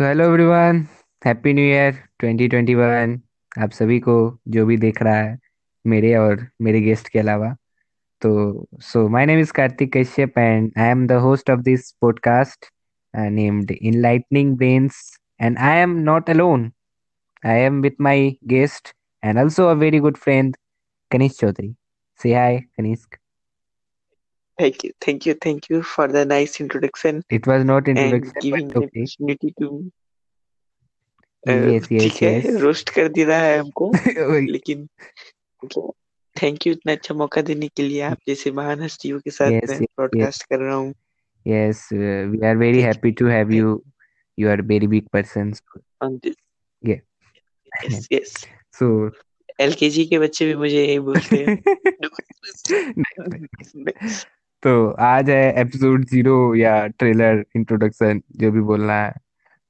So hello everyone happy new year 2021 आप सभी को जो भी देख रहा है, मेरे और मेरे गेस्ट के अलावा। तो so my name is Kartik Kashyap and I am the host of this podcast named enlightening brains and I am not alone I am with my guest and also a very good friend Kanishk Chaudhary से hi Kanishk Thank you, thank you, thank you for the nice introduction was not and introduction giving but the opportunity to me. Uh, ठीक yes है roast कर दिया है हमको लेकिन thank you इतना अच्छा मौका देने के लिए आप जैसे महान हस्तियों के साथ यस मैं ब्रॉडकास्ट कर रहा हूँ Yes, uh, we are very happy to have you. You are a very big person. So, on this yeah. yes yes So, LKG के बच्चे भी मुझे यही बोलते हैं. तो आज है एपिसोड ज़ीरो या ट्रेलर इंट्रोडक्शन जो भी बोलना है।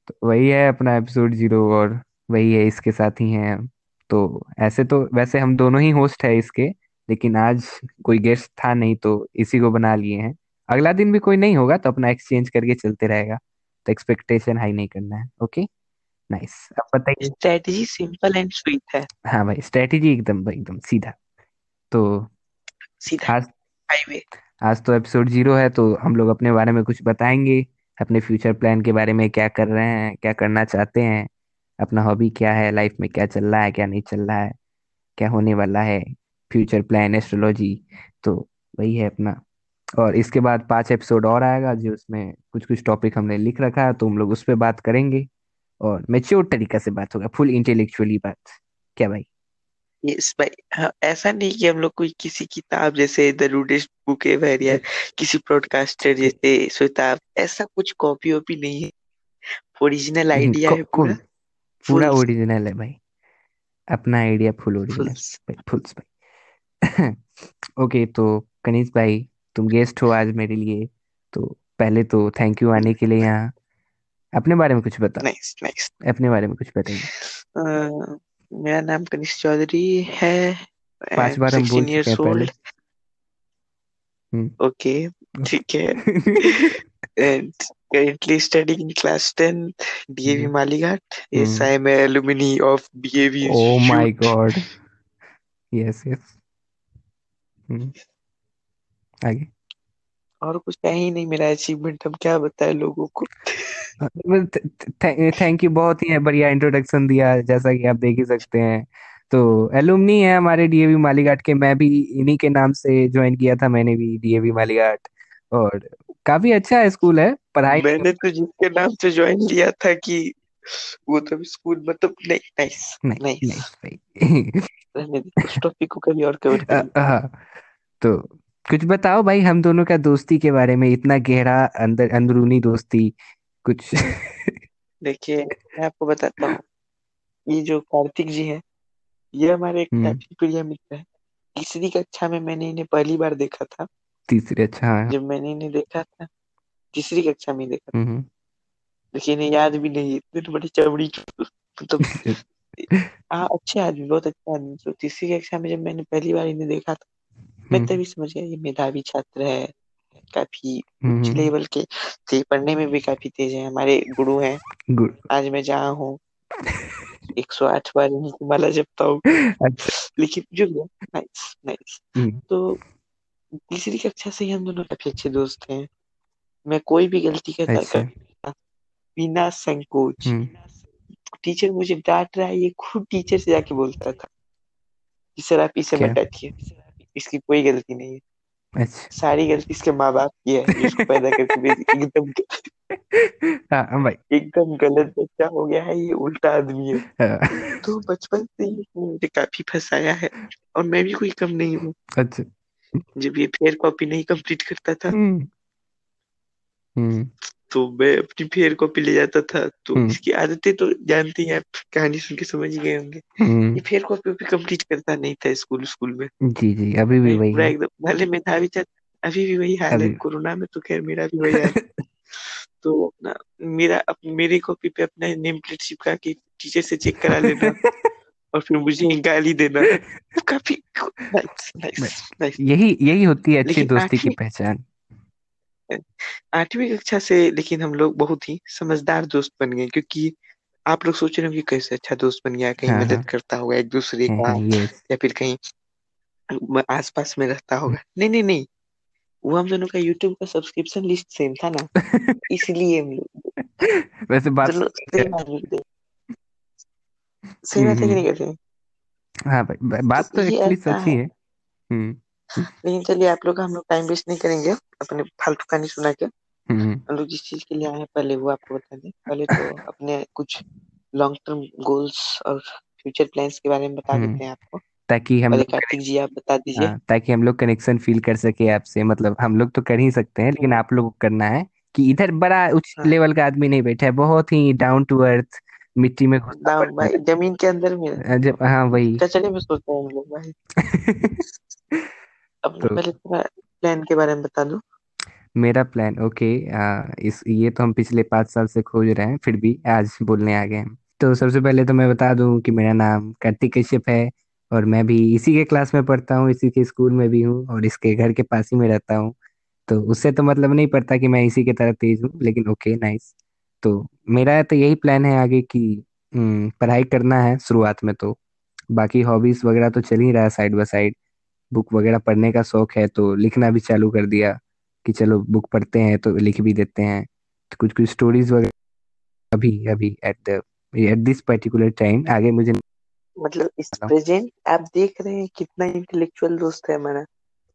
तो वही है अपना एपिसोड ज़ीरो और वही है इसके साथ ही हैं तो ऐसे तो वैसे हम दोनों ही होस्ट है इसके लेकिन आज कोई गेस्ट था नहीं तो इसी को बना लिए हैं। अगला दिन भी कोई नहीं होगा तो अपना एक्सचेंज करके चलते रहेगा। तो एक्सपेक्टेशन हाई नहीं करना है ओके नाइस अब बताइए। स्ट्रेटजी सिंपल एंड स्वीट है। हाँ भाई स्ट्रेटेजी एकदम एकदम सीधा। तो सीधा। हाईवे आज तो एपिसोड ज़ीरो है तो हम लोग अपने बारे में कुछ बताएँगे। अपने फ्यूचर प्लान के बारे में क्या कर रहे हैं, क्या करना चाहते हैं, अपना हॉबी क्या है लाइफ में क्या चल रहा है, क्या नहीं चल रहा है, क्या होने वाला है फ्यूचर प्लान एस्ट्रोलॉजी तो वही है अपना। और इसके बाद पाँच एपिसोड और आएगा, जो उसमें कुछ कुछ टॉपिक हमने लिख रखा है तो हम लोग उस पर बात करेंगे। और मेच्योर तरीका से बात होगा फुल इंटेलेक्चुअली बात। क्या भाई? यस भाई हाँ, ऐसा नहीं कि हम लोग कोई किसी किताब जैसे द रूडेस्ट बुक एवर या किसी ब्रॉडकास्टर जैसे सुताब ऐसा कुछ कॉपी वॉपी नहीं है। ओरिजिनल आइडिया है पूरा। पूरा ओरिजिनल है भाई। अपना आइडिया फुल ओरिजिनल। भाई फुल भाई ओके तो कनीष भाई तुम गेस्ट हो आज मेरे लिए। तो पहले तो थैंक यू आने के लिए यहाँ। अपने बारे में कुछ बताओ। नाइस नाइस अपने बारे में कुछ बताइए। मेरा नाम कनिष चौधरी है पाँच बार हम बोल चुके हैं पहले हम्म। ओके ठीक है। And currently studying class 10 DAV Malighat yes I am alumni of DAV oh my god yes yes आगे। और कुछ है ही नहीं मेरा अचीवमेंट हम क्या बताएँ लोगों को? थैंक यू बहुत ही बढ़िया इंट्रोडक्शन दिया जैसा कि आप देख ही सकते हैं। तो एलुमनी है हमारे डीएवी मालीघाट के मैं भी इन्हीं के नाम से ज्वाइन किया था मैंने भी डीएवी मालीघाट और काफ़ी अच्छा स्कूल है पढ़ाई मैंने तो जिसके नाम से ज्वाइन लिया था कि वो तो स्कूल मतलब नहीं नाइस नहीं नाइस नहीं भाई रहने दे उस टॉपिक को कभी और कवर करेंगे हाँ तो कुछ बताओ भाई हम दोनों का दोस्ती के बारे में इतना गहरा अंदर अंदरूनी दोस्ती कुछ? देखिए मैं आपको बताता हूँ। ये जो कार्तिक जी है ये हमारे एक हम्म। काफ़ी प्रिय मित्र है। तीसरी कक्षा में मैंने इन्हें पहली बार देखा था। तीसरे अच्छा हाँ। जब मैंने इन्हें देखा था तीसरी कक्षा में देखा था। हम्म लेकिन इन्हें याद भी नहीं इतने तो बड़ी चमड़ी मतलब हाँ अच्छे आदमी बहुत अच्छे आदमी। तो तीसरी कक्षा में जब मैंने पहली बार इन्हें देखा था मैं हम्म। तभी समझ गया ये मेधावी छात्र है काफ़ी उच्च हम्म। लेवल के थे पढ़ने में भी काफ़ी तेज है हमारे गुरु हैं। आज मैं जहाँ हूँ एक सौ आठ बार इन्हीं की माला जपता हूँ। अच्छा। लेकिन जो नाइस नाइस हम्म। तो तीसरी कक्षा से ही हम दोनों काफ़ी अच्छे दोस्त हैं। मैं कोई भी गलती करता करता बिना संकोच। हम्म। टीचर मुझे डांट रहा है ये खुद टीचर से जाके बोलता था कि सर आप इसे डांटिए। इसकी कोई गलती नहीं है। अच्छा। सारी गलती इसके माँ बाप की है इसको पैदा करके भेजी एकदम हाँ भाई। एकदम गलत बच्चा हो गया है ये उल्टा आदमी है। हाँ, तो बचपन से ही मुझे काफ़ी फंसाया है और मैं भी कोई कम नहीं हूँ। अच्छा। जब ये फेयर कॉपी नहीं कंप्लीट करता था। हम्म। हम्म। तो मैं अपनी फेयर कॉपी ले जाता था तो हम्म। इसकी आदतें तो जानती हैं आप कहानी सुन के समझ ही गए होंगे। हम्म। ये फेयर कॉपी भी कंप्लीट करता नहीं था स्कूल स्कूल में। जी जी अभी भी वही है। एकदम भले में था अभी अभी भी वही हाल है कोरोना में तो खैर मेरा भी वही हाल। है तो अपना मेरा अप, मेरी कॉपी पे अपना नेम प्लेट चिपका के टीचर से चेक करा लेना और फिर मुझे गाली देना। काफ़ी नाइस नाइस नाइस यही यही होती है अच्छी दोस्ती की पहचान आठवीं कक्षा से लेकिन हम लोग बहुत ही समझदार दोस्त बन गए क्योंकि आप लोग सोच रहे हो कि कैसे अच्छा दोस्त बन गया कहीं हाँ मदद हाँ। करता होगा एक दूसरे हाँ का हाँ या फिर कहीं आसपास में रहता होगा। नहीं नहीं नहीं वो हम दोनों का यूट्यूब का सब्सक्रिप्शन लिस्ट सेम था ना इसलिए हम लोग वैसे बात तो सही हम्म बात है कि हम्म। नहीं कहते हाँ? भाई तो बात तो एक्चुअली सच है। है। हम्म। लेकिन चलिए आप लोग हम लोग टाइम वेस्ट नहीं करेंगे। अपने फालतू कहानी सुना के। हम्म। हम लोग जिस चीज़ के लिए आए हैं पहले वो आपको बता दें। पहले तो अपने कुछ लॉन्ग टर्म गोल्स और फ्यूचर प्लान्स के बारे में बता हम्म। देते हैं आपको। ताकि हम लोग कार्तिक जी आप बता दीजिए। हाँ ताकि हम लोग कनेक्शन फील कर सके आपसे। मतलब हम लोग तो कर ही सकते हैं लेकिन आप लोग को करना है कि इधर बड़ा उच्च हाँ। लेवल का आदमी नहीं बैठा है। बहुत ही डाउन टू अर्थ मिट्टी में ज़मीन के अंदर में। है हाँ वही। कचरे में सोते हैं अपना तो पहले थोड़ा प्लान के बारे में बता दो। मेरा प्लान ओके आ, इस ये तो हम पिछले पाँच साल से खोज रहे हैं फिर भी आज बोलने आ गए हैं। तो सबसे पहले तो मैं बता दूँ कि मेरा नाम कार्तिक कश्यप है और मैं भी इसी के क्लास में पढ़ता हूँ इसी के स्कूल में भी हूँ और इसके घर के पास ही में रहता हूँ। तो उससे तो मतलब नहीं पड़ता कि मैं इसी की तरह तेज हूँ लेकिन ओके नाइस तो मेरा तो यही प्लान है आगे कि हम्म, पढ़ाई करना है शुरुआत में तो। बाकी हॉबीज वगैरह तो चल ही रहा है साइड बाय साइड बुक वगैरह पढ़ने का शौक है तो लिखना भी चालू कर दिया कि चलो बुक पढ़ते हैं तो लिख भी देते हैं। तो कुछ कुछ स्टोरीज वगैरह अभी अभी at the at this particular time आगे मुझे मतलब इस। प्रेजेंट आप देख रहे हैं कितना इंटेलेक्चुअल दोस्त है हमारा।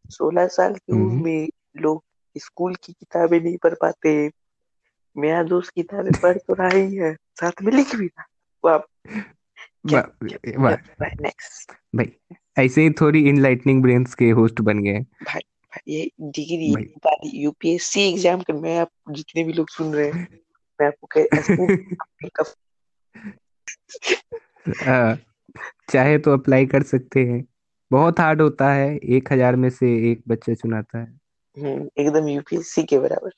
सोलह साल की उम्र हम्म में लोग स्कूल की किताबें नहीं पढ़ पाते मेरा दोस्त किताबें पढ़ तो रहा ही है साथ में लिख भी रहा वाह नेक्स्ट भाई ऐसे ही थोड़ी इनलाइटनिंग ब्रेन्स के होस्ट बन गए। भाई ये डिग्री वाली यूपीएससी एग्ज़ाम कर मैं आप जितने भी लोग सुन रहे हैं मैं आपको कह चाहे तो अप्लाई कर सकते हैं। बहुत हार्ड होता है एक हज़ार में से एक बच्चा चुनाता है। हम्म, एकदम यूपीएससी के बराबर।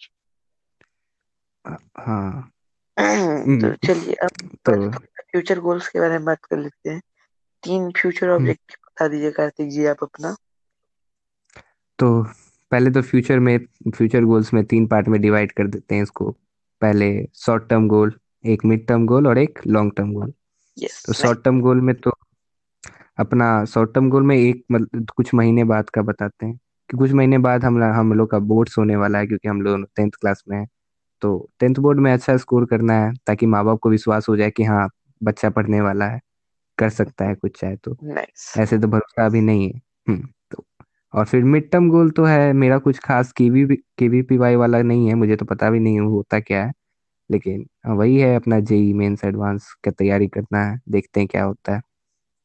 हाँ। तो हम्म, चलिए अब तो फ्यूचर गोल्स के बारे में बात कर लेते हैं। तीन फ्यूचर हम्म, ऑब्जेक्टिव बता दीजिए कार्तिक जी आप अपना। तो पहले तो फ्यूचर में फ्यूचर गोल्स में तीन पार्ट में डिवाइड कर देते हैं इसको। पहले शॉर्ट टर्म गोल एक मिड टर्म गोल और एक लॉन्ग टर्म गोल। यस तो शॉर्ट टर्म गोल में तो अपना शॉर्ट टर्म गोल में एक मतलब कुछ महीने बाद का बताते हैं। कि कुछ महीने बाद हम हम लोग का बोर्ड्स होने वाला है क्योंकि हम लोग टेंथ क्लास में हैं। तो टेंथ बोर्ड में अच्छा स्कोर करना है ताकि माँ बाप को विश्वास हो जाए कि हाँ बच्चा पढ़ने वाला है कर सकता है कुछ चाहे तो। नाइस ऐसे तो भरोसा अभी नहीं है। हम्म तो और फिर मिड टर्म गोल तो है मेरा कुछ खास केवी केवीपीवाई वाला नहीं है मुझे तो पता भी नहीं है होता क्या है। लेकिन हाँ, वही है अपना जेई मेंस एडवांस का तैयारी करना है देखते हैं क्या होता है।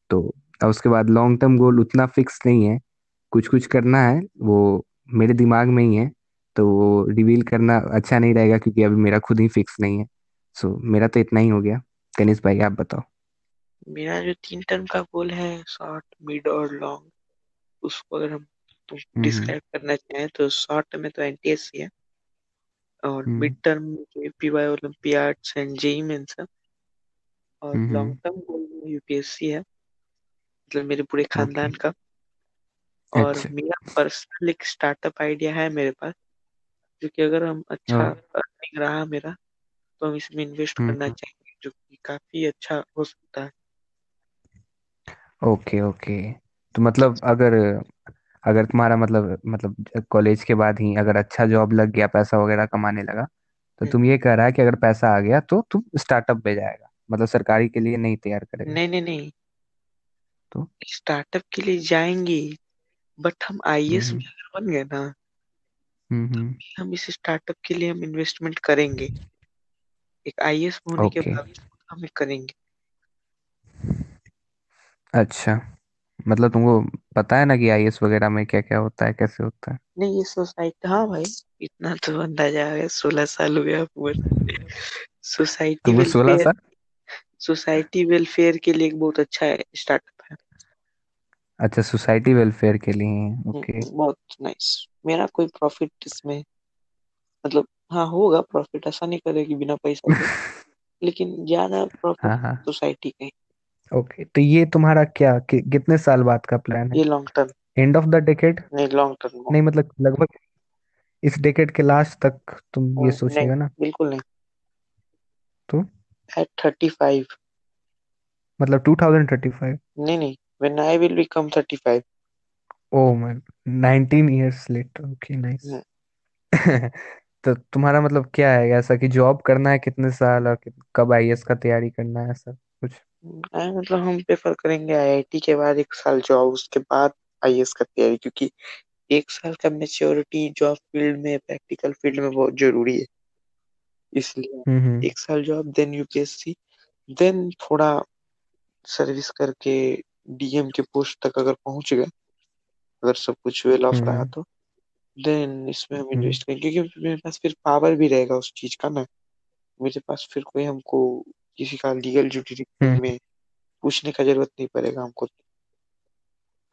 तो और उसके बाद लॉन्ग टर्म गोल उतना फिक्स नहीं है कुछ कुछ करना है वो मेरे दिमाग में ही है तो वो रिवील करना अच्छा नहीं रहेगा क्योंकि अभी मेरा खुद ही फिक्स नहीं है। सो मेरा तो इतना ही हो गया। कनिष्क भाई आप बताओ। मेरा जो तीन टर्म का गोल है शॉर्ट मिड और लॉन्ग उसको अगर हम हम्म। डिस्क्राइब करना चाहें तो शॉर्ट में तो एनटीएससी है और mid hmm term PY olympiads and JEE mains है और हम्म लॉन्ग हम्म, टर्म गोल में यूपीएससी है मतलब मेरे पूरे खानदान का। और अच्छा। मेरा पर्सनल एक स्टार्टअप आइडिया है मेरे पास जो कि अगर हम अच्छा अर्निंग रहा मेरा तो हम इसमें इन्वेस्ट हम्म करना हम्म, चाहेंगे। जो कि काफ़ी अच्छा हो सकता है। Okay okay. तो मतलब अगर अगर तुम्हारा मतलब मतलब कॉलेज के बाद ही अगर अच्छा जॉब लग गया पैसा वगैरह कमाने लगा तो हम्म, तुम ये कह रहा है कि अगर पैसा आ गया तो तुम स्टार्टअप पे जाएगा। मतलब सरकारी के लिए नहीं तैयार करेगा। नहीं नहीं नहीं। तो? स्टार्टअप के लिए जाएँगे बट हम आईएएस हम्म। में अगर बन गए ना। हम्म हम्म, हम इस स्टार्टअप के लिए हम इन्वेस्टमेंट करेंगे। एक आईएएस होने के ओके। बाद हम करेंगे। अच्छा। मतलब तुमको पता है ना कि आईएएस वगैरह में क्या क्या होता है कैसे होता है? नहीं ये सोसाइटी हाँ भाई इतना तो अंदाज़ा आ गया सोलह साल हो गया उम्र सोसाइटी तुमको सोलह वेलफेयर साल? सोसाइटी वेलफेयर के लिए एक बहुत अच्छा है स्टार्टअप है। अच्छा सोसाइटी वेलफेयर के लिए? ओके। हम्म, बहुत नाइस मेरा कोई प्रॉफिट इसमें मतलब हाँ होगा प्रॉफिट ऐसा नहीं करेगी बिना पैसा के। लेकिन ज़्यादा प्रॉफिट हाँ सोसाइटी का। ही ओके तो ये तुम्हारा क्या कि, कितने साल बाद का प्लान है? ये long term end of the decade नहीं लॉन्ग टर्म नहीं। मतलब लगभग इस डेकेड के लास्ट तक तुम ये नहीं सोचेगा ना? बिल्कुल नहीं। तो? एट थर्टी फाइव मतलब 2035 नहीं नहीं when I will become thirty five oh man 19 years later okay nice तो तुम्हारा मतलब क्या है? ऐसा कि जॉब करना है कितने साल और कित- कब आईएएस का तैयारी करना है ऐसा कुछ? मतलब हम प्रेफर करेंगे आईआईटी के बाद एक साल जॉब उसके बाद आईएएस का तैयारी क्योंकि एक साल का मेच्योरिटी जॉब फ़ील्ड में प्रैक्टिकल फ़ील्ड में बहुत ज़रूरी है। इसलिए हम्म हम्म। एक साल जॉब देन यूपीएससी देन थोड़ा सर्विस करके डीएम के पोस्ट तक अगर पहुँच गए अगर सब कुछ वेल ऑफ़ रहा हम्म। तो। देन इसमें हम हम्म। इन्वेस्ट करेंगे क्योंकि मेरे पास फिर पावर भी रहेगा उस चीज़ का ना। मेरे पास फिर कोई हमको किसी का लीगल हम्म। में पूछने का ज़रूरत नहीं पड़ेगा हमको।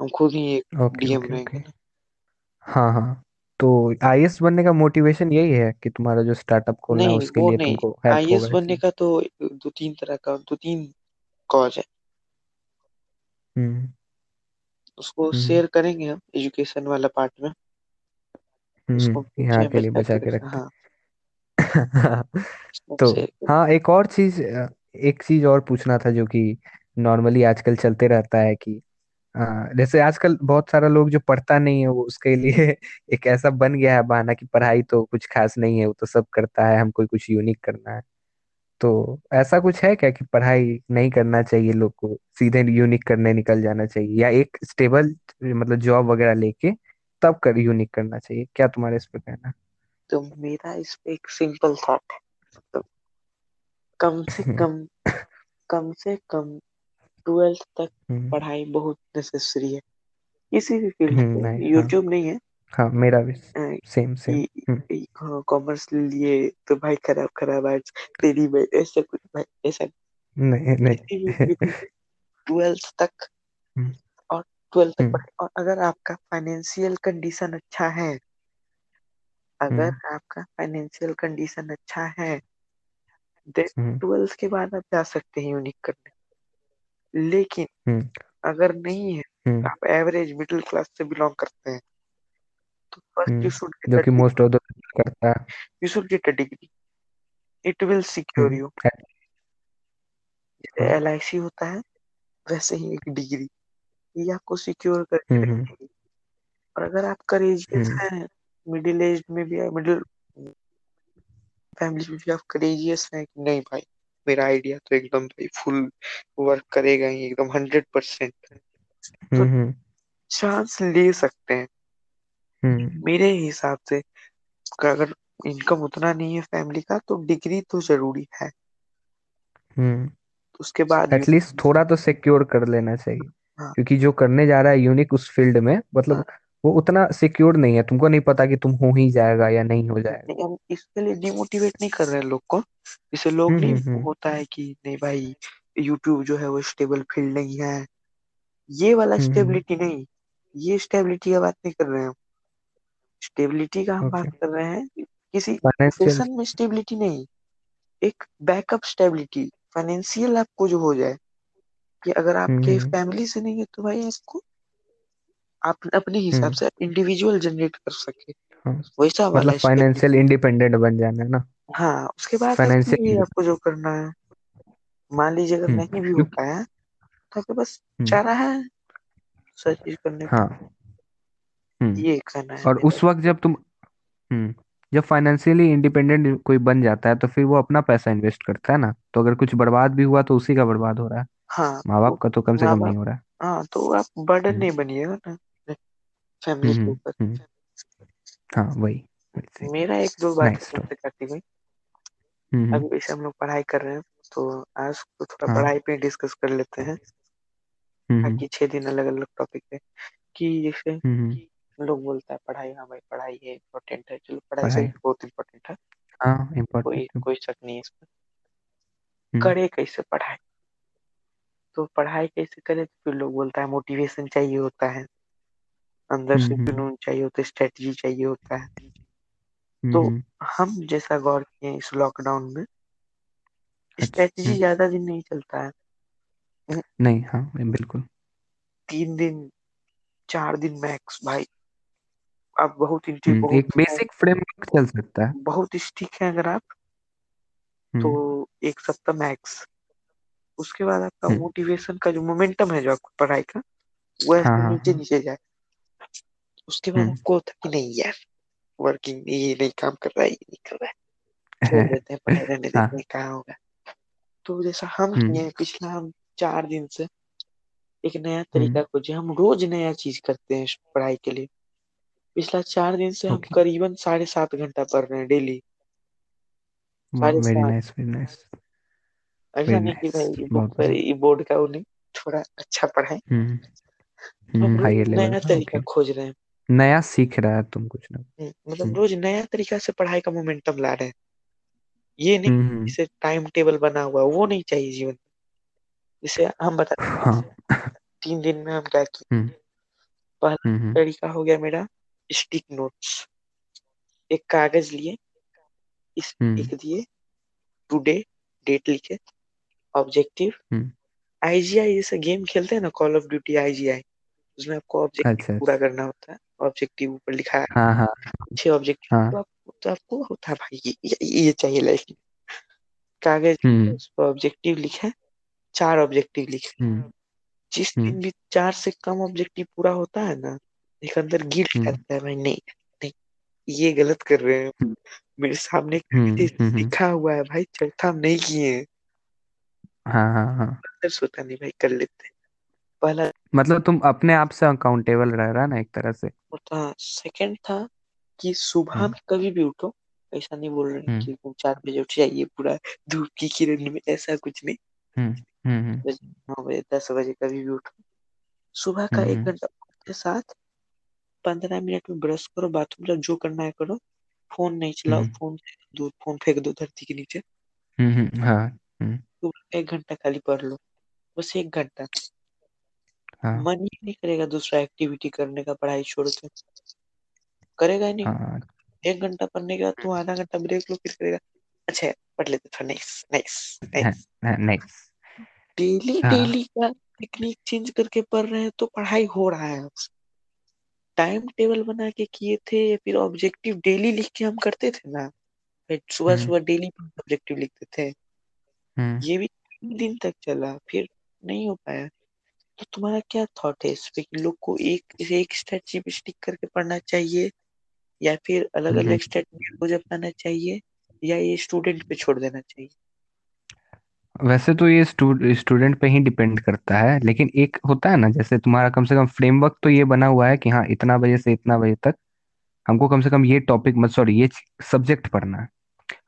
हम खुद ही एक ओके डीएम ओके रहेंगे ओके ना। हाँ हाँ। तो आईएएस बनने का मोटिवेशन यही है कि तुम्हारा जो स्टार्टअप खोलना है नहीं उसके वो लिए नहीं। तुमको हेल्प आईएएस होगा बनने का तो दो तीन तरह का दो तीन कॉज है। हम्म। उसको हम्म। शेयर करेंगे हम एजुकेशन वाला पार्ट में। उसको हम्म यहाँ के लिए बचा के रखते हाँ। उसको तो शेयर हाँ एक और चीज़ एक चीज़ और पूछना था जो कि नॉर्मली आजकल चलते रहता है कि हाँ जैसे आजकल बहुत सारा लोग जो पढ़ता नहीं है वो उसके लिए एक ऐसा बन गया है बहाना कि पढ़ाई तो कुछ खास नहीं है वो तो सब करता है हमको कुछ यूनिक करना है। तो ऐसा कुछ है क्या कि पढ़ाई नहीं करना चाहिए लोग को सीधे यूनिक करने निकल जाना चाहिए? या एक स्टेबल मतलब जॉब वगैरह लेके तब कर यूनिक करना चाहिए। क्या तुम्हारे इस पे कहना है? तो मेरा इस पे एक सिंपल थॉट है। तो कम से हम्म। कम कम से कम ट्वेल्थ तक हम्म। पढ़ाई बहुत नेसेसरी है। किसी भी फ़ील्ड नहीं हाँ। यूट्यूब नहीं है। हाँ मेरा भी सेम सेम कॉमर्स लिए तो भाई खराब खराब आज तेरी भाई ऐसा कुछ भाई ऐसा नहीं नहीं। ट्वेल्थ तक हम्म। ट्वेल्थ तक हम्म। पढ़े। और अगर आपका फाइनेंशियल कंडीशन अच्छा है अगर हम्म। आपका फाइनेंशियल कंडीशन अच्छा है देन हम्म। ट्वेल्थ के बाद आप जा सकते हैं यूनिक करने। लेकिन हम्म। अगर नहीं है हम्म। आप एवरेज मिडिल क्लास से बिलोंग करते हैं तो फ़र्स्ट यू हम्म, शुड जो कि मोस्ट ऑफ़ द करता है। You should get a degree it will secure hmm. You L I C होता है वैसे ही एक डिग्री ये आपको सिक्योर करके हम्म हम्म। रखेगी। और अगर आप करेजियस हम्म। हैं मिडिल एज में भी मिडिल फैमिली में भी आप करेजियस हैं कि नहीं भाई? मेरा आइडिया तो एकदम भाई फुल वर्क करेगा ही एकदम हंड्रेड परसेंट तो हम्म। चांस ले सकते हैं। हम्म। मेरे हिसाब से का अगर इनकम उतना नहीं है फैमिली का तो डिग्री तो ज़रूरी है। हम्म। उसके बाद एटलीस्ट थोड़ा तो सिक्योर कर लेना चाहिए। हाँ। क्योंकि जो करने जा रहा है यूनिक उस फ़ील्ड में हाँ। मतलब वो उतना सिक्योर नहीं है। तुमको नहीं पता कि तुम हो ही जाएगा या नहीं हो जाएगा। नहीं हम इसके लिए डिमोटिवेट नहीं कर रहे हैं लोग को। जैसे लोग हम्म नहीं हम्म हम्म। होता है कि नहीं भाई यूट्यूब जो है वो स्टेबल फ़ील्ड नहीं है। ये वाला हम्म स्टेबिलिटी नहीं ये स्टेबिलिटी का बात नहीं कर रहे हैं हम। स्टेबिलिटी का हम बात ओके कर रहे हैं किसी फाइनेंशियल प्रोफेशन में स्टेबिलिटी नहीं एक बैकअप स्टेबिलिटी फाइनेंशियल आपको जो हो जाए कि अगर हम्म आपके हम्म। फैमिली से नहीं है तो भाई आपको आप अपने हिसाब हम्म, से इंडिविजुअल जनरेट कर सके। हाँ। वैसा वाला फाइनेंशियल इंडिपेंडेंट बन जाना है ना। हाँ उसके बाद फाइनेंशियल आपको जो करना है। मान लीजिए अगर हम्म। नहीं भी हो पाया तो आपके बस हम्म। चारा है सब चीज़ करने का। हाँ। हम्म। ये कहना है और उस वक्त जब तुम हम्म जब फाइनेंशियली इंडिपेंडेंट कोई बन जाता है तो फिर वो अपना पैसा इन्वेस्ट करता है ना। तो अगर कुछ बर्बाद भी हुआ तो उसी का बर्बाद हो रहा है। हाँ माँ तो बाप का तो कम से माँ कम नहीं बाप हो रहा है। हाँ तो आप बर्डन हम्म। नहीं बनिएगा ना फैमिली के हम्म ऊपर हम्म, हाँ वही वैसे मेरा एक दो बात नाइस तुमसे काटी भाई हम्म अभी वैसे हम लोग पढ़ाई कर रहे हैं तो आज तो थोड़ा हाँ। पढ़ाई पे डिस्कस कर लेते हैं। हम्म हम्म। बाकी छह दिन अलग अलग टॉपिक पे कि जैसे हम्म, हम्म, लोग बोलता है पढ़ाई हाँ भाई पढ़ाई है इम्पोर्टेंट है। चलो पढ़ाई सही पढ़ाई। बहुत इम्पोर्टेंट है। हाँ कोई इम्पोर्टेंट कोई शक नहीं है इसमें। हम्म। करे कैसे पढ़ाई? तो पढ़ाई कैसे करे? तो फिर लोग बोलता है मोटिवेशन चाहिए होता है। अंदर हम्म से हम्म जुनून चाहिए होता है स्ट्रेटजी चाहिए होता है। हम्म तो हम्म, हम जैसा गौर किए इस लॉकडाउन में अच्छा। स्ट्रेटजी हम्म ज़्यादा दिन नहीं चलता है। हम्म, नहीं हाँ बिल्कुल। तीन दिन चार दिन मैक्स भाई। आप बहुत इंटे हम्म बहुत एक बेसिक फ्रेमवर्क चल सकता है। बहुत स्टिक है अगर आप तो हम्म एक सप्ताह मैक्स उसके बाद आपका हम्म। मोटिवेशन का जो मोमेंटम है जो आपको पढ़ाई का वो हाँ ऐसे हाँ नीचे हाँ। नीचे जाए उसके बाद हम्म। आपको होता है कि नहीं यार वर्किंग ये नहीं काम कर रहा है ये नहीं कर रहा है। छोड़ देते हैं पढ़ाई रहने देते हाँ। हैं कहाँ होगा। तो जैसा हम किए हम्म। हैं पिछला हम चार दिन से एक नया हम्म। तरीका खोजे हम रोज नया चीज़ करते हैं पढ़ाई के लिए। पिछला चार दिन से हम करीबन साढ़े सात घंटा पढ़ रहे हैं डेली। साढ़े सात। ऐसा नहीं कि भाई बुक बहुत पर ये बोर्ड का वो नहीं थोड़ा अच्छा पढ़ाए। हम्म हम हम्म लेवल नया तरीका खोज रहे हैं। नया सीख रहा है तुम कुछ ना हम्म, मतलब हम्म। रोज नया तरीका से पढ़ाई का मोमेंटम ला रहे हैं। ये नहीं हम्म, टाइम टेबल बना हुआ वो नहीं चाहिए जीवन। जैसे हम बताते हैं। तीन दिन में हम क्या किए? पहला तरीका हो गया मेरा स्टिक नोट्स एक कागज़ लिए इस लिख दिए टुडे डेट लिखे ऑब्जेक्टिव हम्म, आईजीआई जैसे गेम खेलते हैं ना कॉल ऑफ़ ड्यूटी आईजीआई उसमें आपको ऑब्जेक्टिव अच्छा पूरा अच्छा करना होता है। ऑब्जेक्टिव ऊपर लिखा है। हाँ हाँ। छह ऑब्जेक्टिव तो, हाँ आप, तो आपको होता है भाई ये, ये, चाहिए लाइफ में। कागज़ हम्म। उस पर ऑब्जेक्टिव लिखे चार ऑब्जेक्टिव लिखे हम्म। जिस दिन भी चार से कम ऑब्जेक्टिव पूरा होता है ना एक अंदर गिल्ट करता है भाई नहीं नहीं ये गलत कर रहे हैं। मेरे सामने लिखा हुआ है भाई चौथा हम नहीं किए हैं। हाँ हाँ हाँ। सोचा नहीं भाई कर लेते हैं। पहला मतलब तुम अपने आप से अकाउंटेबल रह रहा है ना एक तरह से? होता सेकंड था कि सुबह हम्म। में कभी भी उठो ऐसा नहीं बोल रहे हैं हम्म। कि तुम चार बजे उठ जाइए पूरा धूप की किरण में ऐसा कुछ नहीं। हम्म हम्म बजे नौ बजे दस बजे कभी भी उठो। सुबह का हम्म एक हम्म। घंटा के साथ पंद्रह मिनट में ब्रश करो बाथरूम जाओ जो करना है करो। फ़ोन नहीं चलाओ हम्म। फ़ोन दो फ़ोन फेंक दो धरती के नीचे। हम्म, हाँ। हम्म। सुबह एक घंटा खाली पढ़ लो बस एक घंटा। हाँ। मन ही नहीं करेगा दूसरा एक्टिविटी करने का पढ़ाई छोड़ के। करेगा ही नहीं। हाँ। एक घंटा पढ़ने के बाद तू आधा घंटा ब्रेक लो फिर करेगा अच्छा पढ़ लेते थोड़ा nice nice nice nice daily हाँ। डेली का टेक्निक चेंज करके पढ़ रहे हैं तो पढ़ाई हो रहा है। टाइम टेबल बना के किए थे या फिर ऑब्जेक्टिव डेली लिख के हम करते थे ना? सुबह हम्म। सुबह डेली ऑब्जेक्टिव लिखते थे। हम्म। ये भी तीन दिन तक चला फिर नहीं हो पाया। तो तुम्हारा क्या थॉट है इस पे कि लोग को एक एक स्ट्रेटजी पे स्टिक करके पढ़ना चाहिए या फिर अलग हम्म। अलग स्ट्रेटजी रोज अपनाना चाहिए या ये स्टूडेंट पे छोड़ देना चाहिए? वैसे तो ये स्टूडेंट पे ही डिपेंड करता है लेकिन एक होता है ना जैसे तुम्हारा कम से कम फ्रेमवर्क तो ये बना हुआ है कि हाँ इतना बजे से इतना बजे तक हमको कम से कम ये टॉपिक मत सॉरी ये सब्जेक्ट पढ़ना है।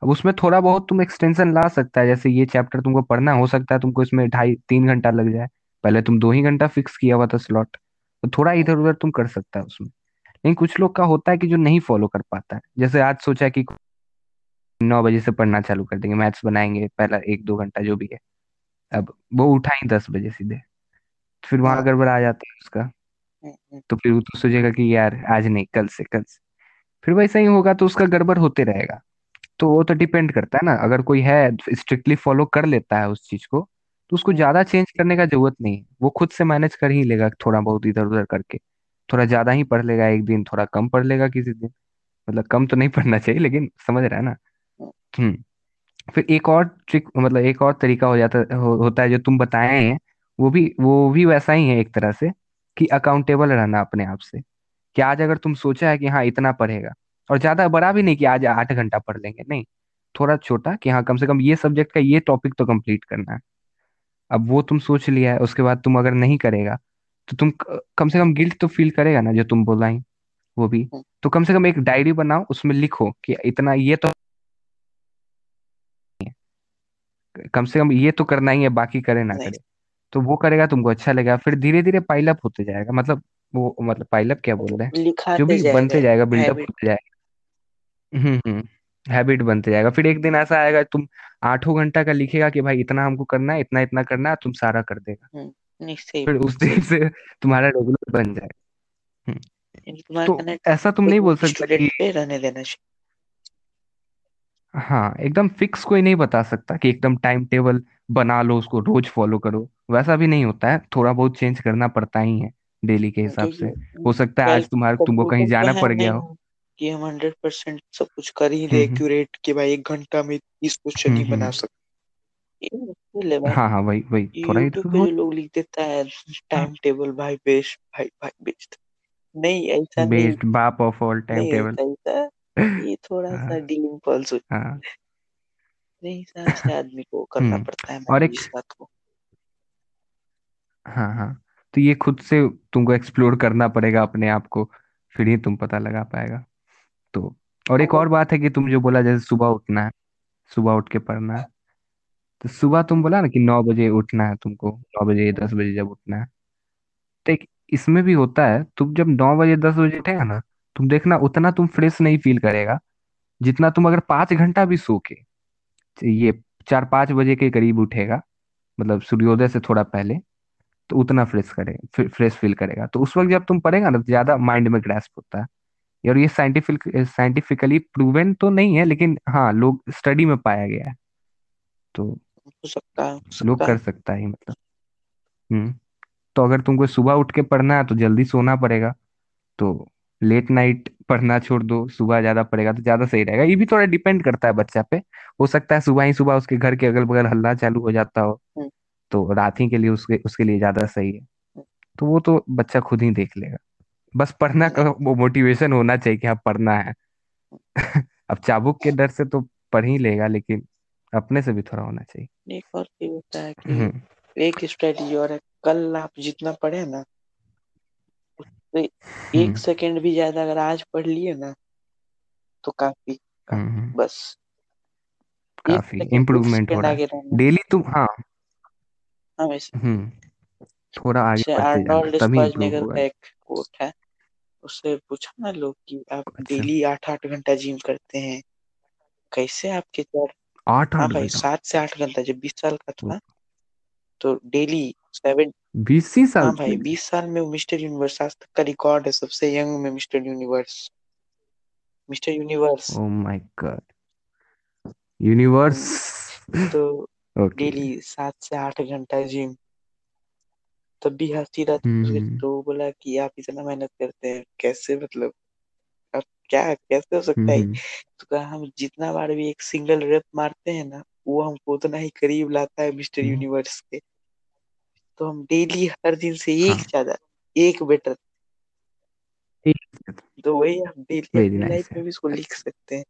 अब उसमें थोड़ा बहुत तुम एक्सटेंशन ला सकता है जैसे ये चैप्टर तुमको पढ़ना हो सकता है तुमको इसमें ढाई तीन घंटा लग जाए। पहले तुम दो ही घंटा फिक्स किया हुआ था स्लॉट तो थोड़ा इधर उधर तुम कर सकता है उसमें। लेकिन कुछ लोग का होता है कि जो नहीं फॉलो कर पाता है। जैसे आज सोचा कि नौ बजे से पढ़ना चालू कर देंगे मैथ्स बनाएँगे पहला एक दो घंटा जो भी है। अब वो उठा ही दस बजे सीधे। फिर वहाँ हाँ। गड़बड़ आ जाता है उसका। हम्म, हम्म, तो फिर वो तो सोचेगा कि यार आज नहीं कल से कल से। फिर वैसा ही होगा तो उसका गड़बड़ होते रहेगा। तो वो तो डिपेंड करता है ना। अगर कोई है स्ट्रिक्टली फॉलो कर लेता है उस चीज़ को तो उसको हम्म, ज़्यादा चेंज करने का ज़रूरत नहीं। है वो खुद से मैनेज कर ही लेगा थोड़ा बहुत इधर उधर करके। थोड़ा ज़्यादा ही पढ़ लेगा एक दिन थोड़ा कम पढ़ लेगा किसी दिन। मतलब कम तो नहीं पढ़ना चाहिए लेकिन समझ रहा है ना। हम्म, हम्म फिर एक और ट्रिक मतलब एक और तरीका हो जाता हो, होता है जो तुम बताए हैं वो भी वो भी वैसा ही है एक तरह से कि अकाउंटेबल रहना अपने आप से। कि आज अगर तुम सोचा है कि हाँ इतना पढ़ेगा और ज़्यादा बड़ा भी नहीं कि आज आठ घंटा पढ़ लेंगे। नहीं थोड़ा छोटा कि हाँ कम से कम ये सब्जेक्ट का ये टॉपिक तो कंप्लीट करना है। अब वो तुम सोच लिया है उसके बाद तुम अगर नहीं करेगा तो तुम कम से कम गिल्ट तो फील करेगा ना जो तुम बोला ही वो भी। हम्म, तो कम से कम एक डायरी बनाओ उसमें लिखो कि इतना ये तो कम से कम ये तो करना ही है बाकी करे ना करे। तो वो करेगा तुमको अच्छा लगेगा फिर धीरे धीरे पाइलअप होते जाएगा। मतलब वो मतलब पाइलअप क्या बोल रहे हैं? जो भी बनते जाएगा बिल्डअप होते जाएगा। हम्म हम्म। हैबिट बनते जाएगा। फिर एक दिन ऐसा आएगा तुम आठों घंटा का लिखेगा कि भाई इतना हमको करना है इतना इतना करना है तुम सारा कर देगा। हम्म नहीं फिर उस दिन से तुम्हारा रेगुलर बन जाएगा हम्म, तुम्हारा तो कहना ऐसा तुम नहीं बोल सकता स्टूडेंट कि पे रहने देना चाहिए। हाँ एकदम फिक्स कोई नहीं बता सकता कि एकदम टाइम टेबल बना लो उसको रोज फॉलो करो। वैसा भी नहीं होता है थोड़ा बहुत चेंज करना पड़ता ही है डेली के हिसाब क्योंकि से। हो सकता है आज तुम्हारा तुमको कहीं कंप्यूटर तो जाना है पड़ गया हो। कि हम हंड्रेड परसेंट सब कुछ कर ही दे हम्म एक्यूरेट कि भाई एक घंटा में तीस क्वेश्चन हम्म ही बना हम्म। सकते। ये मुश्किल है भाई। हाँ हाँ वही वही। थोड़ा यूट्यूब इधर पे हो जो लोग लिख देता है टाइम टेबल भाई बेस्ट भाई भाई बेस्ट नहीं ऐसा नहीं। बेस्ड बाप ऑफ़ ऑल टाइम नहीं टेबल ऐसा ऐसा। ये थोड़ा सा हाँ डीलिंग पल्स हो। हाँ। अपने हिसाब से आदमी को करना हम्म। पड़ता है और मैनेज एक इस बात को। हाँ हाँ। तो ये खुद से तुमको एक्सप्लोर करना पड़ेगा अपने आप को फिर ही तुम पता लगा पाएगा। तो। और एक और बात है कि तुम जो बोला जैसे सुबह उठना है सुबह उठ के पढ़ना है तो सुबह तुम बोला ना कि नौ बजे उठना है तुमको नौ बजे दस बजे जब उठना है। तो एक इसमें भी होता है तुम जब नौ बजे दस बजे उठेगा ना तुम देखना उतना तुम फ्रेश नहीं फील करेगा जितना तुम अगर पाँच घंटा भी सो के ये चार पाँच बजे के करीब उठेगा मतलब सूर्योदय से थोड़ा पहले तो उतना फ्रेश करेगा फ्रेश फील करेगा। तो उस वक्त जब तुम पढ़ेगा ना तो ज़्यादा माइंड में ग्रैस्प होता है। और ये साइंटिफिक साइंटिफिकली प्रूवन तो नहीं है लेकिन हाँ लोग स्टडी में पाया गया है। तो हो सकता है लोग कर सकता है मतलब। हम्म तो अगर तुमको सुबह उठ के पढ़ना है तो जल्दी सोना पड़ेगा तो लेट नाइट पढ़ना छोड़ दो सुबह ज़्यादा पड़ेगा तो ज़्यादा सही रहेगा। ये भी थोड़ा डिपेंड करता है बच्चा पे। हो सकता है सुबह ही सुबह उसके घर के अगल बगल हल्ला चालू हो जाता हो हम्म, तो रात ही के लिए उसके उसके लिए ज़्यादा सही है। हम्म, तो वो तो बच्चा खुद ही देख लेगा। बस पढ़ना का वो मोटिवेशन होना चाहिए कि हाँ पढ़ना है। अब चाबुक के डर से तो पढ़ ही लेगा लेकिन अपने से भी थोड़ा होना चाहिए। एक और चीज़ होता है कि हम्म। एक स्ट्रेटजी और है कल आप जितना पढ़े ना तो एक हम्म। सेकंड भी ज़्यादा अगर आज पढ़ लिए ना तो काफ़ी हम्म। हम्म, बस काफ़ी इम्प्रूवमेंट हो रहा है। डेली तुम हाँ। हमेशा हम्म। थोड़ा आगे जैसे बढ़ते जाना आर्नोल्ड होगा का एक कोट है। उससे पूछा ना लोग कि आप अच्छा। डेली आठ आठ घंटा जिम करते हैं। कैसे आपके चार आठ हाँ आठ भाई घंटा। सात से आठ घंटा जब बीस साल का था तो डेली सेवन बीस ही हाँ साल भाई बीस साल में वो मिस्टर यूनिवर्स आज तक का रिकॉर्ड है सबसे यंग में mister universe. Mister universe. Oh my god. Universe. तो ओके। डेली सात से आठ घंटा जिम। तब भी हँसी रहा हम्म तो हम्म। तो बोला कि आप इतना मेहनत करते हैं कैसे मतलब अब क्या कैसे हो सकता है? हम्म तो कहा हम जितना बार भी एक सिंगल रेप मारते हैं ना वो हमको उतना ही करीब लाता है मिस्टर हम्म, यूनिवर्स के। तो हम डेली हर दिन से एक हाँ। ज़्यादा एक बेटर। तो वही आप डेली वेरी अपनी लाइफ नाइस में भी इसको लिख सकते हैं।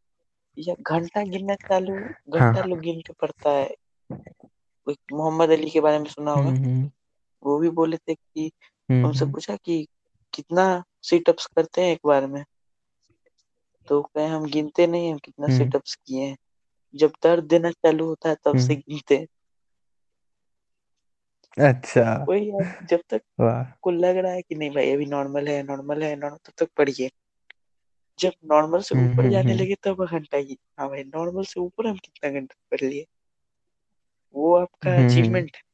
या घंटा गिनना चालू घंटा हाँ। लोग गिन के पढ़ता है। एक मोहम्मद अली के बारे में सुना होगा? हम्म। वो भी बोले थे कि हम्म उनसे हम्म। पूछा कि कितना सीटअप्स करते हैं एक बार में? तो कहे हम गिनते नहीं हम कितना हम्म। सीटअप्स किए हैं। जब दर्द देना चालू होता है तब से हम्म, गिनते हैं। अच्छा। वही है जब तक को लग रहा है कि नहीं भाई अभी नॉर्मल है नॉर्मल है नॉर्मल तब तक पढ़िए। जब नॉर्मल से हम्म ऊपर हम्म जाने हम्म। लगे तब घंटा ही। हाँ भाई नॉर्मल से ऊपर हम कितना घंटा पढ़ लिए? वो आपका हम्म हम्म, अचीवमेंट है।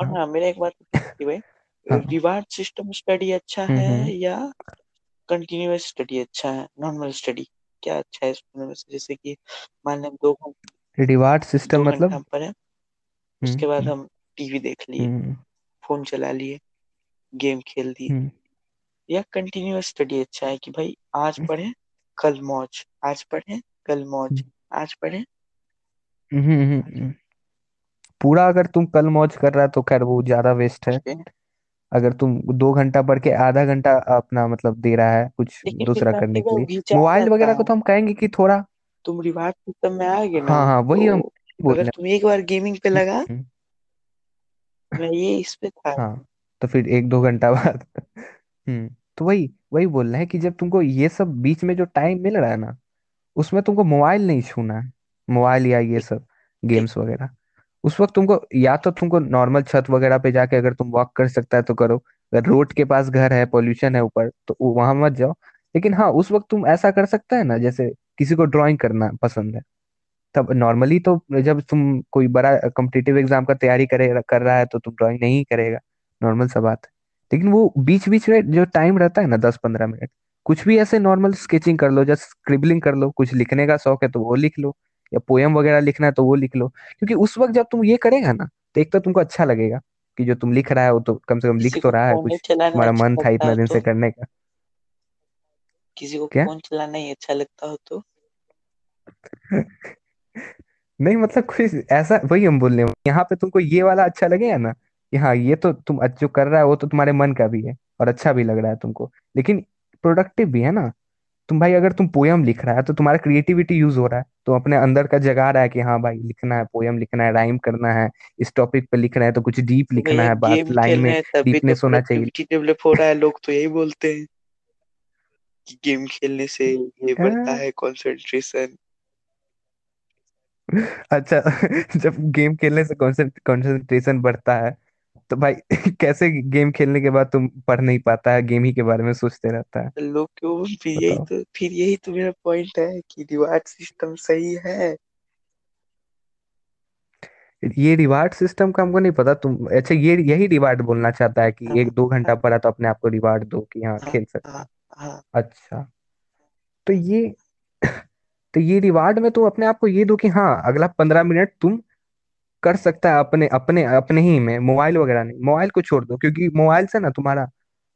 और हाँ। हाँ मेरा एक बात कि भाई। हाँ। रिवार्ड सिस्टम स्टडी अच्छा हम्म है हम्म या कंटिन्यूअस स्टडी अच्छा है? नॉर्मल स्टडी क्या अच्छा है इसमें में? जैसे कि मान लें दो रिवार्ड सिस्टम मतलब? हम पढ़े हम्म उसके बाद हम्म। हम टीवी देख लिए हम्म। फ़ोन चला लिए गेम खेल दिए हम्म। या कंटिन्यूस स्टडी अच्छा है कि भाई आज पढ़े कल मौज। आज पढ़े कल मौज। आज पढ़े हम्म, हम्म, हम्म। पूरा अगर तुम कल मौज कर रहा है तो खैर वो ज़्यादा वेस्ट है। अगर तुम दो घंटा पढ़ के आधा घंटा अपना मतलब दे रहा है कुछ फिर दूसरा करने के लिए। मोबाइल वगैरह को तो हम कहेंगे कि थोड़ा तुम रिवार्ड सिस्टम में आ गए ना हाँ हाँ तो वही हम बोल अगर रहे तुम एक बार गेमिंग पे लगा हम्म, मैं ये इस पे था। हाँ तो फिर एक दो घंटा बाद। हम्म तो वही वही बोल रहे हैं कि जब तुमको ये सब बीच में जो टाइम मिल रहा है ना उसमें तुमको मोबाइल नहीं छूना है। मोबाइल या ये सब गेम्स वगैरह। उस वक्त तुमको, या तो तुमको नॉर्मल छत वगैरह पे जाके अगर तुम वॉक कर सकता है तो करो। अगर रोड के पास घर है पॉल्यूशन है ऊपर तो वहाँ मत जाओ। लेकिन हाँ उस वक्त तुम ऐसा कर सकता है ना, जैसे किसी को ड्राइंग करना पसंद है। तब नॉर्मली तो जब तुम कोई बड़ा कॉम्पिटिटिव एग्ज़ाम का तैयारी करे, कर रहा है तो तुम ड्राइंग नहीं करेगा। नॉर्मल सा बात है। लेकिन वो बीच बीच में जो टाइम रहता है ना दस पंद्रह मिनट, कुछ भी ऐसे नॉर्मल स्केचिंग कर लो जस्ट स्क्रिबलिंग कर लो, कुछ लिखने का शौक है तो वो लिख लो। या पोएम वगैरह लिखना है तो वो लिख लो। क्योंकि उस वक्त जब तुम ये करेगा ना तो एक तो तुमको अच्छा लगेगा कि जो तुम लिख रहा है वो तो कम से कम लिख तो रहा है कुछ। तुम्हारा मन अच्छा था इतना दिन से तो करने का। किसी को क्या? फ़ोन चलाना ही अच्छा लगता हो तो। नहीं मतलब कोई ऐसा वही हम बोल रहे हैं यहाँ पे तुमको ये वाला अच्छा लगेगा ना कि हाँ ये तो तुम जो कर रहा है वो तो तुम्हारे मन का भी है और अच्छा भी लग रहा है तुमको। लेकिन प्रोडक्टिव भी है ना। तुम भाई अगर तुम पोयम लिख रहा है तो तुम्हारा क्रिएटिविटी यूज़ हो रहा है। तो अपने अंदर का जगा रहा है कि हाँ भाई लिखना है पोयम लिखना है राइम करना है इस टॉपिक पे लिखना है तो कुछ डीप लिखना है बात लाइन में तभी तो डीपनेस होना चाहिए। डेवलप हो रहा है लोग तो यही बोलते हैं कि गेम खेलने से ये बढ़ता हाँ, है कंसंट्रेशन अच्छा जब गेम खेलने से कंसंट्रेशन बढ़ता है तो भाई कैसे गेम खेलने के बाद तुम पढ़ नहीं पाता है गेम ही के बारे में सोचते रहता है? लोग क्यों फिर यही तो फिर यही तो मेरा पॉइंट है कि रिवार्ड सिस्टम सही है। ये रिवार्ड सिस्टम का हमको नहीं पता तुम अच्छा ये यही रिवार्ड बोलना चाहता है कि हाँ एक दो घंटा पढ़ा तो अपने आप को रिवार्ड दो कि हाँ खेल सकते हैं हाँ। अच्छा। तो ये तो ये रिवार्ड में तुम अपने आप को ये दो कि हाँ अगला पंद्रह मिनट तुम कर सकता है अपने अपने अपने ही में, मोबाइल वगैरह नहीं। मोबाइल को छोड़ दो, क्योंकि मोबाइल से ना तुम्हारा,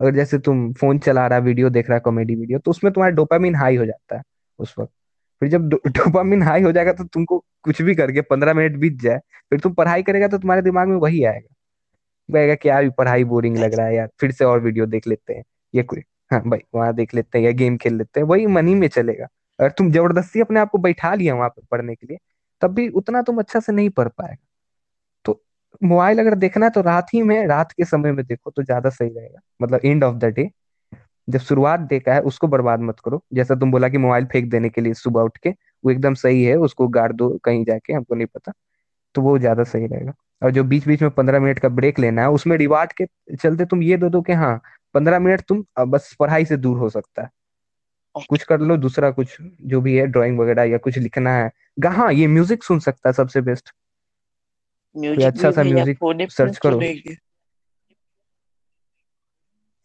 अगर जैसे तुम फ़ोन चला रहा वीडियो देख रहा कॉमेडी वीडियो तो उसमें तुम्हारा डोपामिन हाई हो जाता है उस वक्त। फिर जब डोपामिन हाई हो जाएगा तो तुमको कुछ भी करके पंद्रह मिनट बीत जाए, फिर तुम पढ़ाई करेगा तो तुम्हारे दिमाग में वही आएगा। कहेगा कि यार, पढ़ाई बोरिंग लग रहा है यार, फिर से और वीडियो देख लेते हैं। ये कोई हाँ भाई, वहाँ देख लेते हैं या गेम खेल लेते हैं, वही मन ही में चलेगा। अगर तुम ज़बरदस्ती अपने आप को बैठा लिया वहाँ पे पढ़ने के लिए, तब भी उतना तुम अच्छा से नहीं पढ़ पाएगा। मोबाइल अगर देखना है तो रात ही में, रात के समय में देखो तो ज़्यादा सही रहेगा। मतलब एंड ऑफ़ द डे जब शुरुआत देखा है, उसको बर्बाद मत करो। जैसा तुम बोला कि मोबाइल फेंक देने के लिए सुबह उठ के, वो एकदम सही है, उसको गाड़ दो कहीं जाके, हमको नहीं पता तो वो ज़्यादा सही रहेगा। और जो बीच बीच में पंद्रह मिनट का ब्रेक लेना है, उसमें रिवार्ड के चलते तुम ये दे दो कि हाँ पंद्रह मिनट तुम बस पढ़ाई से दूर हो सकता है। कुछ कर लो, दूसरा कुछ जो भी है ड्राइंग वगैरह या कुछ लिखना है। हाँ ये म्यूज़िक सुन सकता है सबसे बेस्ट म्यूज़िक अच्छा सा म्यूज़िक सर्च करो।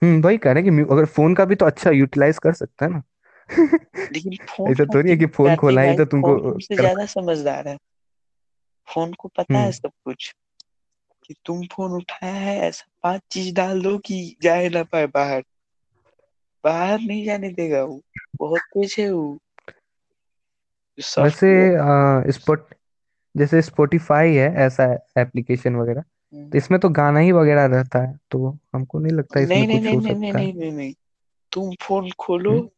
हम्म वही कह रहे हैं कि अगर फ़ोन का भी तो अच्छा यूटिलाइज कर सकता है ना। लेकिन फ़ोन ऐसा का थोड़ी है कि फ़ोन खोला ही तो तुमको फ़ोन ज़्यादा समझदार है। फ़ोन को पता है हम्म। सब कुछ कि तुम फ़ोन उठाया है ऐसा पाँच चीज़ डाल दो कि जाए ना पाए बाहर। बाहर नहीं जाने देगा वो बहुत तेज है वो। वैसे आ, स्पॉट जैसे स्पॉटिफाई है ऐसा एप्लीकेशन वगैरह तो इसमें तो गाना ही वगैरह रहता है तो हमको नहीं लगता इसमें नहीं नहीं कुछ नहीं हो नहीं नहीं सकता है। नहीं नहीं नहीं। तुम फ़ोन खोलो हम्म।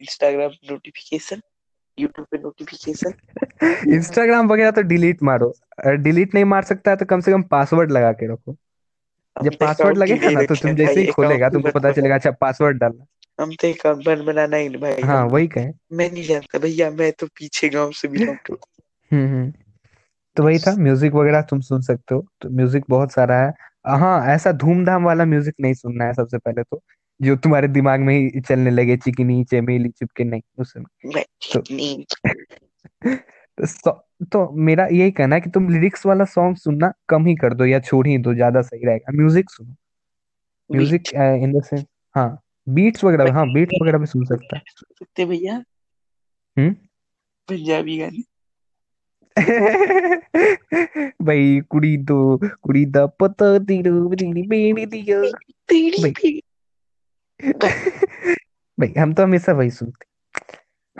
इंस्टाग्राम नोटिफिकेशन यूट्यूब पे नोटिफिकेशन इंस्टाग्राम वगैरह तो डिलीट मारो। डिलीट नहीं मार सकता है तो कम से कम पासवर्ड लगा के रखो। जब तो पासवर्ड अकाउंट लगेगा नहीं ना तो तुम हैं जैसे ही खोलेगा तुमको पता चलेगा अच्छा पासवर्ड डालना। हम तो अकाउंट बन बनाना ही नहीं भाई। हाँ वही कहें। मैं नहीं जानता भैया मैं तो पीछे गाँव से बिलोंग करता हम्म हम्म। तो वही था म्यूज़िक वगैरह तुम सुन सकते हो तो म्यूज़िक बहुत सारा है। हाँ ऐसा धूमधाम वाला म्यूज़िक नहीं सुनना है सबसे पहले तो जो तुम्हारे दिमाग में ही चलने लगे चिकनी चमेली चिपके नहीं उसमें तो तो, तो मेरा यही कहना है कि तुम लिरिक्स वाला सॉन्ग सुनना कम ही कर दो या छोड़ ही दो ज़्यादा सही रहेगा। म्यूज़िक सुनो। म्यूज़िक इन द सेंस हाँ बीट्स वगैरह हाँ बीट्स वगैरह भी सुन सकता है। भैया। हम्म पंजाबी गाने। भाई कुड़ी दो कुड़ी दा पता दिलो मेरी बेड़ी दिया। तेरी भाई। हम तो हमेशा वही सुनते।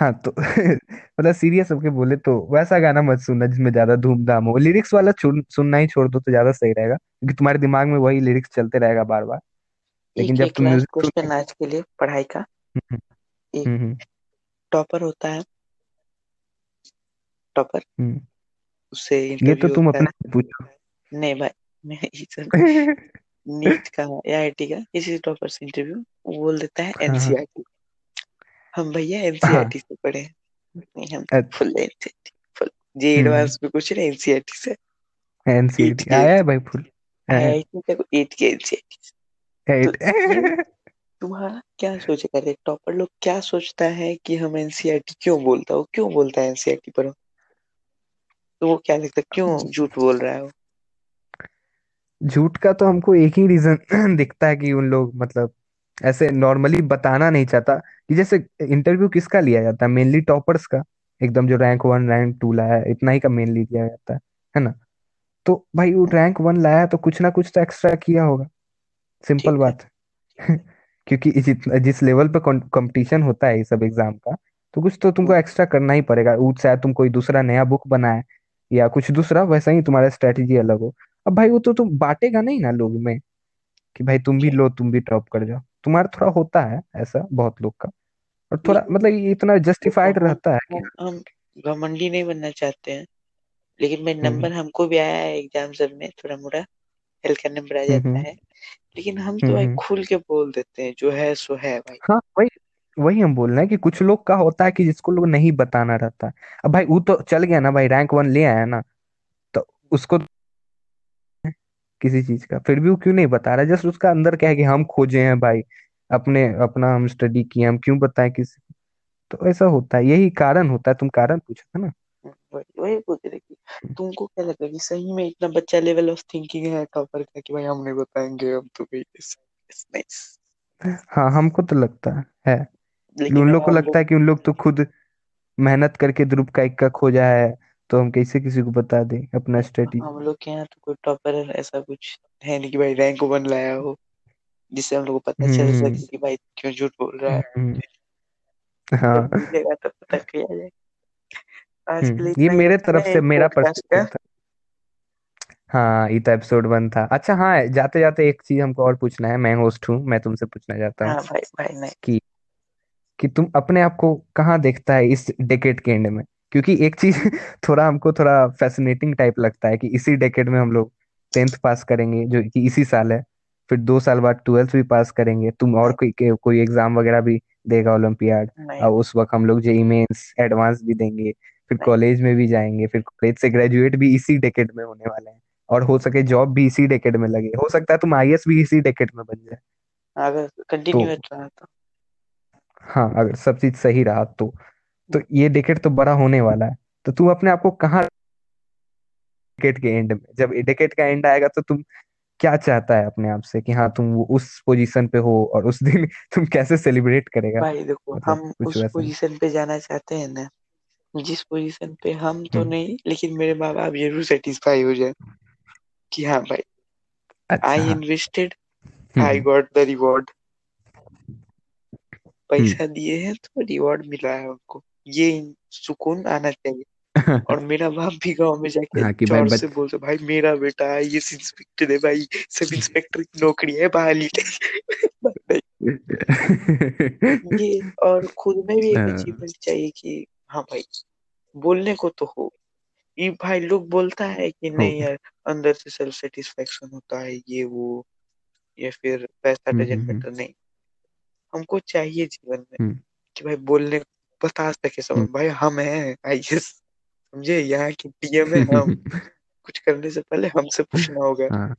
हाँ तो मतलब सीरियस होके बोले तो वैसा गाना मत सुनना जिसमें ज़्यादा धूमधाम हो। लिरिक्स वाला सुनना ही छोड़ दो तो ज़्यादा सही रहेगा। क्योंकि तुम्हारे दिमाग में वही लिरिक्स चलते रहेगा बार बार लेकिन एक जब एक तुम लास्ट म्यूज़िक क्वेश्चन आज के लिए पढ़ाई का। हम्म एक हम्म। हम्म टॉपर होता है। टॉपर हम्म। उससे ये तो तुम अपने से पूछो. नहीं भाई मैं ये नीट का या आईआईटी का किसी टॉपर से इंटरव्यू बोल देता है हाँ हाँ. एनसीईआरटी हम भैया हाँ. एनसीईआरटी से पढ़े नहीं हम full NCERT full J advance में कुछ नहीं एनसीईआरटी से. एनसीईआरटी आया है भाई फुल आईआईटी का एट के एनसीईआरटी तो एट तुम्हारा क्या सोचेगा रे टॉपर लोग क्या सोचता है कि हम एनसीईआरटी क्यों बोलता हो? क्यों बोलता है एनसीईआरटी पर? तो वो क्या लगता है क्यों झूठ बोल रहा है वो? झूठ का तो हमको एक ही रीजन दिखता है कि उन लोग मतलब ऐसे नॉर्मली बताना नहीं चाहता कि जैसे इंटरव्यू किसका लिया जाता है? मेनली टॉपर्स का। एकदम जो रैंक वन रैंक टू लाया है इतना ही का मेनली लिया जाता है है ना? तो भाई वो रैंक वन लाया है तो कुछ ना कुछ तो एक्स्ट्रा किया होगा। सिंपल बात है। क्योंकि जिस जिस लेवल पे कंपटीशन होता है ये सब एग्ज़ाम का तो कुछ तो तुमको एक्स्ट्रा करना ही पड़ेगा। चाहे तुम कोई दूसरा नया बुक बनाए या कुछ दूसरा वैसा ही तुम्हारा स्ट्रेटेजी अलग हो। अब भाई वो तो तुम बांटेगा नहीं ना लोग में कि भाई तुम भी लो तुम भी टॉप कर जाओ। तुम्हारा थोड़ा होता है ऐसा बहुत लोग का। और थोड़ा मतलब ये इतना जस्टिफाइड रहता है कि हम घमंडी नहीं बनना चाहते हैं। लेकिन मेरे हम्म। नंबर हमको भी आया है एग्ज़ाम सब में थोड़ा मोड़ा हल्का नंबर आ हम्म जाता हम्म। है। लेकिन हम तो भाई। खुल के बोल देते हैं जो है सो है भाई। हाँ वही वही हम बोल रहे हैं कि कुछ लोग का होता है कि जिसको लोग नहीं बताना रहता। है अब भाई वो तो चल गया ना भाई रैंक वन ले आया ना तो उसको किसी चीज़ का। फिर भी वो क्यों नहीं बता रहा? जस्ट उसका अंदर क्या है कि हम खोजे हैं भाई अपने अपना हम स्टडी किए हम क्यों बताएँ किसी को? तो ऐसा होता है यही कारण होता है तुम कारण पूछा था ना। वही बोल रहे कि तुमको क्या लगता है कि सही में इतना बच्चा लेवल ऑफ़ थिंकिंग है टॉपर का कि भाई हम नहीं बताएँगे हम तो भाई हाँ हमको तो लगता है है। लेकिन उन लोग को लगता है कि उन लोग तो खुद मेहनत करके ध्रुव का इक्का खोजा है तो हम कैसे किसी को बता दें अपना स्ट्रेटेजी हम लोग के यहाँ तो कोई टॉपर ऐसा कुछ है नहीं कि भाई रैंक वन लाया हो जिससे हम लोग को पता चल हम्म। सके कि भाई क्यों झूठ बोल रहा है। हम्म, हाँ। तब पता किया जाए। आज हम्म। ये ही। मेरे तरफ़ से मेरा पर्सपेक्टिव था। हाँ ये तो एपिसोड वन था। अच्छा हाँ जाते जाते एक चीज़ हमको और पूछना है। मैं होस्ट हूँ मैं तुमसे पूछना चाहता हूँ हाँ हूँ भाई भाई नहीं। कि कि तुम अपने आप को कहाँ देखता है इस डेकेड के एंड में? क्योंकि एक चीज़ थोड़ा हमको थोड़ा फैसिनेटिंग टाइप लगता है कि इसी डेकेड में हम लोग टेंथ पास करेंगे जो कि इसी साल है। फिर दो साल बाद ट्वेल्थ भी पास करेंगे। तुम और कोई कोई एग्ज़ाम वगैरह भी देगा ओलंपियाड नहीं। और उस वक्त हम लोग जेई मेंस एडवांस भी देंगे। फिर कॉलेज में भी जाएँगे। फिर कॉलेज से ग्रेजुएट भी इसी डेकेड में होने वाले हैं। और हो सके जॉब भी इसी डेकेड में लगे। हो सकता है तुम आईएएस भी इसी डेकेड में बन जाए। अगर तो कंटिन्यू तो। हाँ अगर सब चीज़ सही रहा तो। तो ये डेकेड तो बड़ा होने वाला है। तो तुम अपने आप को कहाँ डेकेड के एंड में? जब डेकेड का एंड आएगा तो तुम क्या चाहता है अपने आप से कि हाँ तुम वो उस पोजीशन पे हो और उस दिन तुम कैसे सेलिब्रेट करेगा? भाई देखो मतलब हम कुछ उस वैसा पोजीशन पे जाना चाहते हैं ना। जिस पोजीशन पे हम तो हम्म। नहीं लेकिन मेरे माँ बाप ज़रूर सेटिस्फाई हो जाए कि हाँ भाई अच्छा। I invested I got the reward पैसा दिए हैं तो रिवॉर्ड मिला है उनको ये सुकून आना चाहिए। और मेरा बाप भी गाँव में जाके हाँ कि भाई ज़ोर से बोलते भाई मेरा बेटा आई एस इंस्पेक्टर है भाई सब इंस्पेक्टर की नौकरी है बहाली ये और खुद में भी एक हाँ, अचीवमेंट चाहिए कि हाँ भाई बोलने को तो हो। ये भाई लोग बोलता है कि हो। नहीं यार अंदर से सेल्फ सेटिस्फेक्शन होता है ये वो या फिर पैसा हम्म डजेंट हम्म मैटर नहीं। हमको चाहिए जीवन में हम्म। कि भाई बोलने बता सके हम्म। सब भाई हम हैं आईएएस समझे? यहाँ की डीएम है हम हम्म, कुछ करने से पहले हमसे पूछना होगा। हाँ।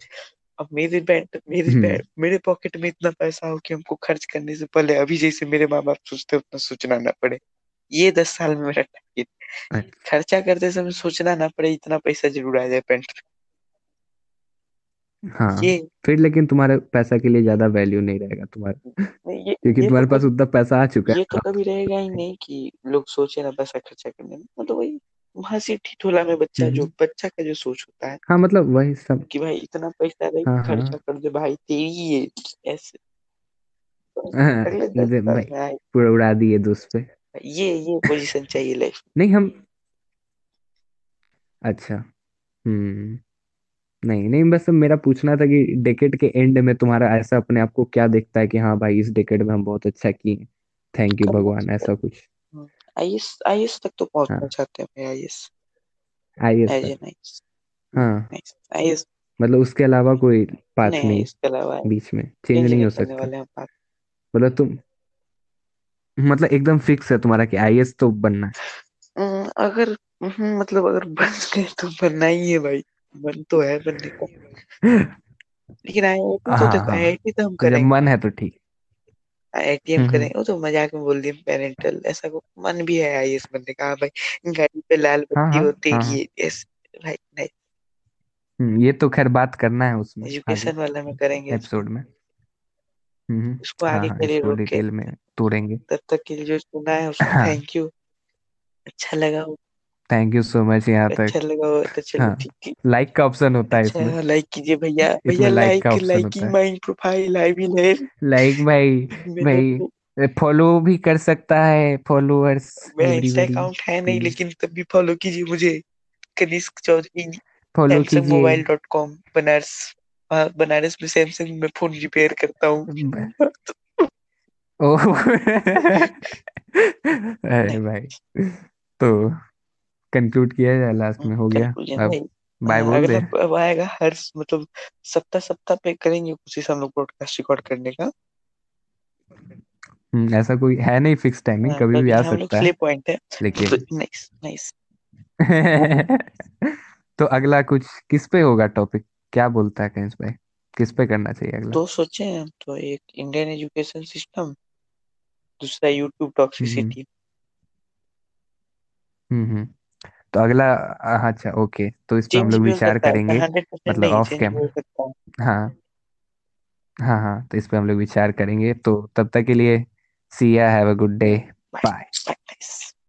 अब मेरे बैंक मेरे हम्म। बैंक मेरे पॉकेट में इतना पैसा हो कि हमको खर्च करने से पहले अभी जैसे मेरे माँ बाप सोचते उतना सोचना ना पड़े। ये दस साल में मेरा टारगेट अच्छा। खर्चा करते समय सोचना ना पड़े इतना पैसा ज़रूर आ जाए पेंट हाँ ये फिर लेकिन तुम्हारे पैसा के लिए ज़्यादा वैल्यू नहीं रहेगा तुम्हारा। ये क्योंकि ये तो तुम्हारे पास कभी उतना पैसा आ चुका ये तो कभी रहेगा ही नहीं कि लोग सोचे ना पैसा खर्चा करने में। मतलब वही हँसी ठिठोला में बच्चा जो हम्म। बच्चा का जो सोच होता है। हाँ मतलब वही सब। कि भाई इतना पैसा रही हाँ खर्चा हाँ। कर दे भाई तेरी ये ऐसे। तो हाँ, अगले दस साल भाई में आए। पूरा उड़ा दिए दोस्त पे। ये ये पोजीशन चाहिए लाइफ नहीं हम अच्छा। हम्म। नहीं नहीं बस मेरा पूछना था कि डेकेड के एंड में तुम्हारा ऐसा अपने आप को क्या देखता है कि हाँ भाई इस डेकेड में हम बहुत अच्छा किए थैंक यू भगवान ऐसा कुछ। आईएएस आईएएस तक तो पहुँचना हाँ। चाहते हैं भाई आईएएस आईएएस नाइस हाँ। आईएएस मतलब उसके अलावा कोई पाथ नहीं नहीं आईएएस के अलावा बीच में चेंज नहीं हो सकता। मतलब तुम मतलब एकदम फिक्स है तुम्हारा कि आईएएस तो हम्म, अगर हम्म, मतलब अगर बन गए तो बनना ही है भाई। मन तो है बनने का। है लेकिन आईआईटी तो हाँ। देखो हाँ आईआईटी तो हम जब करेंगे। मन है तो ठीक। आईआईटी हम हम्म हम्म। करेंगे। वो तो मज़ाक में बोल दिए पेरेंटल ऐसा को मन भी है आईएएस बनने का। हाँ भाई गाड़ी पे लाल हाँ बत्ती हाँ हो हाँ। हाँ है यस भाई नहीं। हम्म, ये तो खैर बात करना है उसमें आगे। एजुकेशन वाला में करेंगे एपिसोड में। हम्म हम्म, उसको हाँ आगे हाँ के लिए इसको रोके डिटेल में तोड़ेंगे। तब तक के लिए जो सुना है उसको हाँ। थैंक यू अच्छा लगा थैंक यू सो मच यहाँ तक। अच्छा लगा हो तो चलो हाँ ठीक है। लाइक का ऑप्शन होता है इसमें। अच्छा लाइक कीजिए भैया। भैया इसमें लाइक का लाइक ऑप्शन होता है। My profile I will help like भाई मेरा भाई फॉलो भी कर सकता है फॉलोअर्स मेरा इंस्टा अकाउंट है नहीं लेकिन तब भी फॉलो कीजिए मुझे। कनिष्क चौधरी फॉलो सैमसंग कीजिए। मोबाइल डॉट कॉम बनारस हाँ, बनारस में सैमसंग में फ़ोन रिपेयर करता हूँ। ओह। अरे भाई तो कंक्लूड किया जाए लास्ट में हो गया। अब बाय बोल दे। अब आएगा हर मतलब सप्ताह सप्ताह पे करेंगे कोशिश हम लोग ब्रॉडकास्ट रिकॉर्ड करने का। हम्म, ऐसा कोई है नहीं फिक्स टाइमिंग हाँ, कभी भी आ सकता है। पॉइंट है। तो लेकिन नाइस नाइस तो अगला कुछ किस पे होगा टॉपिक क्या बोलता है कहीं भाई? किस पे करना चाहिए अगला? दो सोचे हैं तो एक इंडियन एजुकेशन सिस्टम दूसरा यूट्यूब टॉक्सिसिटी हम्म हम्म। तो अगला अच्छा ओके तो इस पर हम चेंज लोग भी हो विचार सकता है करेंगे हंड्रेड परसेंट मतलब नहीं ऑफ़ चेंज कैम हो सकता है। हाँ हाँ तो इस पर हम लोग विचार करेंगे तो तब तक के लिए see ya have a good day bye bye